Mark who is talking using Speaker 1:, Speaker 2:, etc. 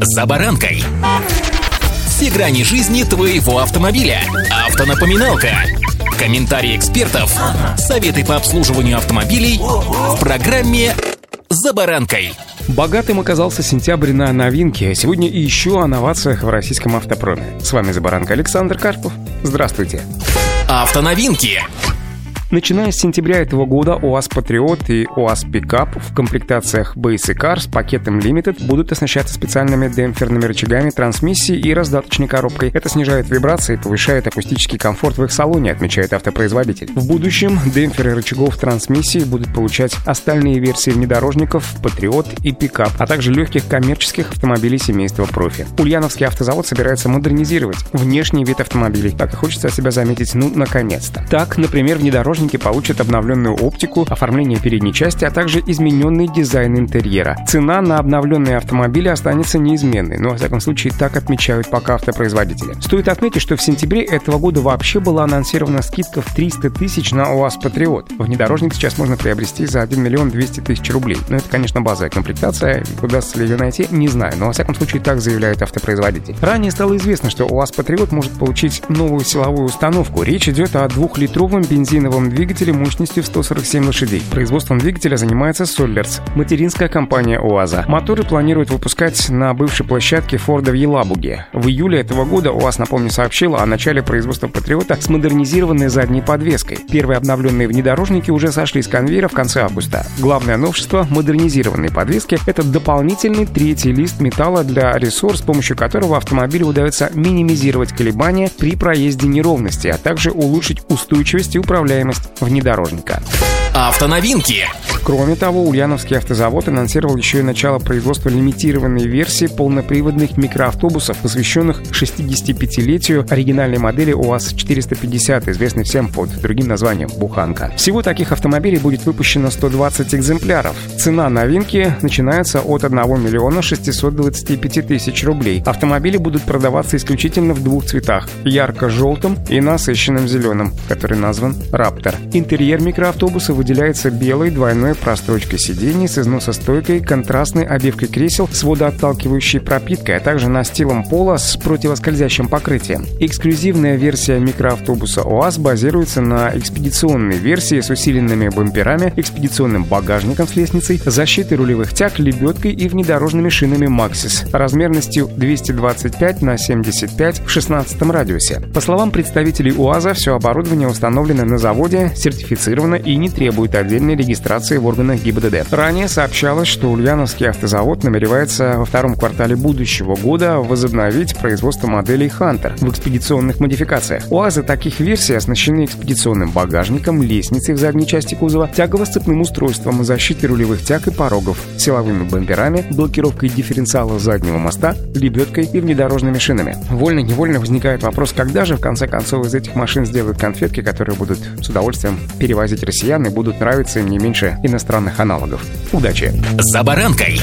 Speaker 1: «За баранкой». Все грани жизни твоего автомобиля. Автонапоминалка. Комментарии экспертов. Советы по обслуживанию автомобилей в программе «За баранкой».
Speaker 2: Богатым оказался сентябрь на новинки, а сегодня и еще о новациях в российском автопроме. С вами «За баранкой» Александр Карпов. Здравствуйте.
Speaker 1: Автоновинки.
Speaker 2: Начиная с сентября этого года УАЗ Патриот и УАЗ Пикап в комплектациях Basic Car с пакетом Limited будут оснащаться специальными демпферными рычагами трансмиссии и раздаточной коробкой. Это снижает вибрации и повышает акустический комфорт в их салоне, отмечает автопроизводитель. В будущем демпферы рычагов трансмиссии будут получать остальные версии внедорожников Патриот и Пикап, а также легких коммерческих автомобилей семейства профи. Ульяновский автозавод собирается модернизировать внешний вид автомобилей. Так и хочется себя заметить, ну, наконец-то. Так, например, внедорожник внедорожники получат обновленную оптику, оформление передней части, а также измененный дизайн интерьера. Цена на обновленные автомобили останется неизменной, но, во всяком случае, так отмечают пока автопроизводители. Стоит отметить, что в сентябре этого года вообще была анонсирована скидка в 300 тысяч на УАЗ Патриот. Внедорожник сейчас можно приобрести за 1 миллион 200 тысяч рублей. Но это, конечно, базовая комплектация. Удастся ли ее найти, не знаю. Но, во всяком случае, так заявляет автопроизводитель. Ранее стало известно, что УАЗ Патриот может получить новую силовую установку. Речь идет о двухлитровом бензиновом двигателе мощностью в 147 лошадей. Производством двигателя занимается Соллерс, материнская компания УАЗа. Моторы планируют выпускать на бывшей площадке Форда в Елабуге. В июле этого года УАЗ, напомню, сообщила о начале производства Патриота с модернизированной задней подвеской. Первые обновленные внедорожники уже сошли с конвейера в конце августа. Главное новшество модернизированной подвески — это дополнительный третий лист металла для рессор, с помощью которого автомобилю удается минимизировать колебания при проезде неровности, а также улучшить устойчивость и управляемость внедорожника.
Speaker 1: Автоновинки.
Speaker 2: Кроме того, Ульяновский автозавод анонсировал еще и начало производства лимитированной версии полноприводных микроавтобусов, посвященных 65-летию оригинальной модели УАЗ-450, известной всем под другим названием «Буханка». Всего таких автомобилей будет выпущено 120 экземпляров. Цена новинки начинается от 1 миллиона 625 тысяч рублей. Автомобили будут продаваться исключительно в двух цветах – ярко-желтым и насыщенным зеленым, который назван «Раптор». Интерьер микроавтобуса выделяется белой двойной прострочкой сидений с износостойкой, контрастной обивкой кресел с водоотталкивающей пропиткой, а также настилом пола с противоскользящим покрытием. Эксклюзивная версия микроавтобуса УАЗ базируется на экспедиционной версии с усиленными бамперами, экспедиционным багажником с лестницей, защитой рулевых тяг, лебедкой и внедорожными шинами Maxis размерностью 225 на 75 в 16 радиусе. По словам представителей УАЗа, все оборудование установлено на заводе, сертифицировано и не требует отдельной регистрации в органах ГИБДД. Ранее сообщалось, что Ульяновский автозавод намеревается во втором квартале будущего года возобновить производство моделей Hunter в экспедиционных модификациях. УАЗы таких версий оснащены экспедиционным багажником, лестницей в задней части кузова, тягово-сцепным устройством, защитой рулевых тяг и порогов, силовыми бамперами, блокировкой дифференциала заднего моста, лебедкой и внедорожными шинами. Вольно-невольно возникает вопрос, когда же в конце концов из этих машин сделают конфетки, которые будут с удовольствием перевозить россиян и будут нравиться им не меньше иностранных аналогов. Удачи!
Speaker 1: «За баранкой».